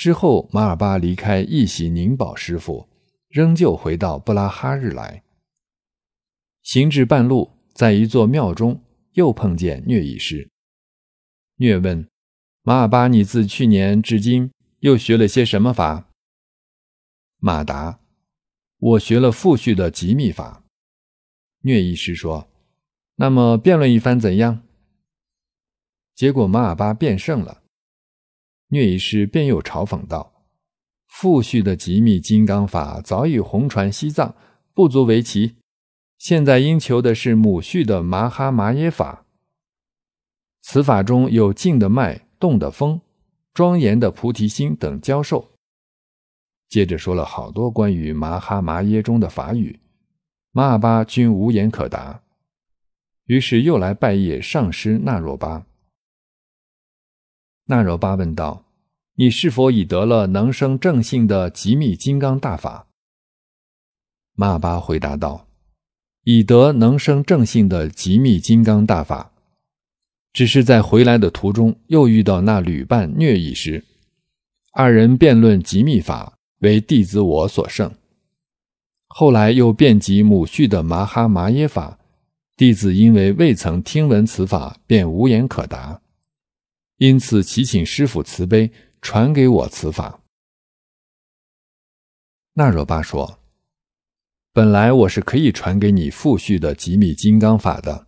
之后，马尔巴离开一喜宁宝师傅，仍旧回到布拉哈日来。行至半路，在一座庙中，又碰见虐医师。虐问：“马尔巴，你自去年至今又学了些什么法？”马答：“我学了复序的极密法。”虐医师说：“那么辩论一番怎样？”结果马尔巴辩胜了。虐医师便又嘲讽道：“父序的极密金刚法早已红传西藏，不足为奇。现在应求的是母序的麻哈麻耶法。此法中有静的脉、动的风、庄严的菩提心等教授。”接着说了好多关于麻哈麻耶中的法语，马尔巴均无言可答。于是又来拜谒上师那若巴。那若巴问道：“你是否已得了能生正性的极密金刚大法？”马尔巴回答道：“已得能生正性的极密金刚大法，只是在回来的途中又遇到那旅伴虐意时，二人辩论极密法，为弟子我所胜。后来又辩及母序的麻哈麻耶法，弟子因为未曾听闻此法，便无言可答。”因此，祈请师傅慈悲传给我此法。那若巴说：“本来我是可以传给你复序的极密金刚法的，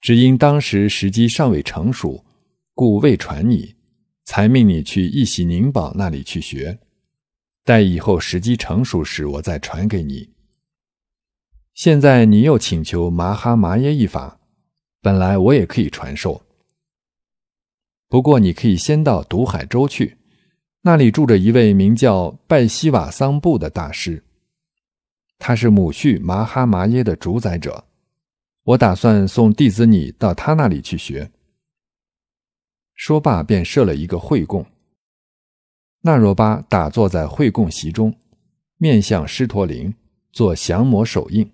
只因当时时机尚未成熟，故未传你，才命你去一喜宁宝那里去学。待以后时机成熟时，我再传给你。现在你又请求麻哈麻耶一法，本来我也可以传授。”不过，你可以先到独海州去，那里住着一位名叫拜希瓦桑布的大师，他是母婿麻哈麻耶的主宰者。我打算送弟子你到他那里去学。说罢，便设了一个会供。那若巴打坐在会供席中，面向狮驼铃，做降魔手印。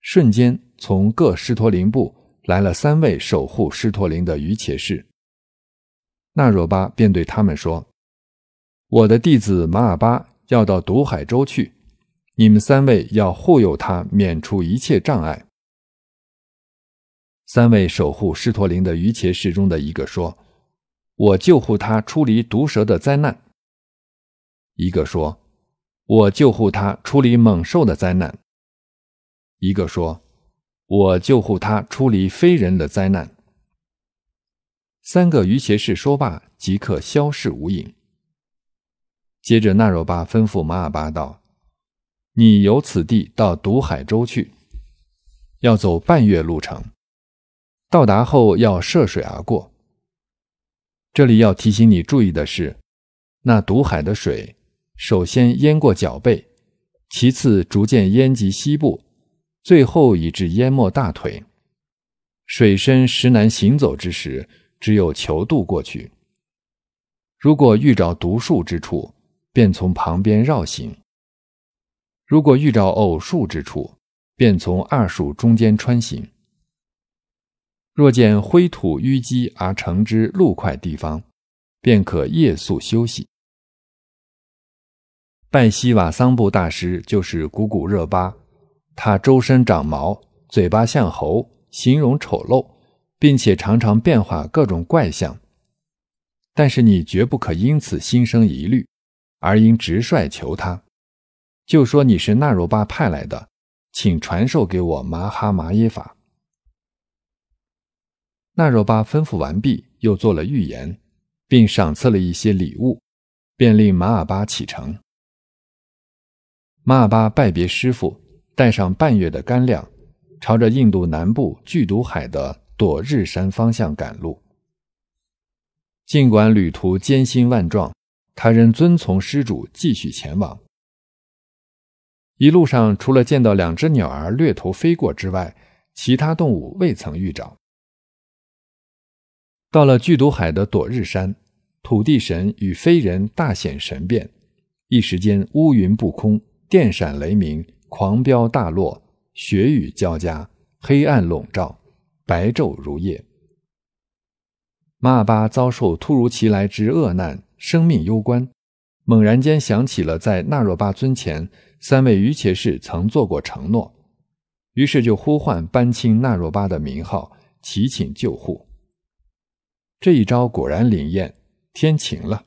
瞬间，从各狮驼铃部来了三位守护狮驼铃的瑜伽士。那若巴便对他们说：“我的弟子马尔巴要到毒海州去，你们三位要护佑他免除一切障碍。”三位守护狮驼灵的鱼伽士中的一个说：“我救护他出离毒蛇的灾难。”一个说：“我救护他出离猛兽的灾难。”一个说：“我救护他出离非人的灾难。”三个鱼邪士说罢，即刻消逝无影。接着，纳若巴吩咐马尔巴道：“你由此地到毒海州去，要走半月路程。到达后要涉水而过。这里要提醒你注意的是，那毒海的水首先淹过脚背，其次逐渐淹及膝部，最后以致淹没大腿。水深实难行走之时。”只有求渡过去。如果遇着独树之处，便从旁边绕行；如果遇着偶树之处，便从二树中间穿行。若见灰土淤积而成之路块地方，便可夜宿休息。拜西瓦桑布大师就是古古热巴，他周身长毛，嘴巴像猴，形容丑陋。并且常常变化各种怪象，但是你绝不可因此心生疑虑，而应直率求他，就说你是纳若巴派来的，请传授给我麻哈麻耶法。纳若巴吩咐完毕，又做了预言，并赏赐了一些礼物，便令马尔巴启程。马尔巴拜别师傅，带上半月的干粮，朝着印度南部巨毒海的。躲日山方向赶路。尽管旅途艰辛万状，他仍遵从施主继续前往。一路上，除了见到两只鸟儿掠头飞过之外，其他动物未曾遇着。到了巨毒海的躲日山，土地神与飞人大显神变，一时间乌云不空，电闪雷鸣，狂飙大落，雪雨交加，黑暗笼罩。白昼如夜，马尔巴遭受突如其来之恶难，生命攸关，猛然间想起了在那若巴尊前三位于伽士曾做过承诺，于是就呼唤班钦那若巴的名号，祈请救护。这一招果然灵验，天晴了。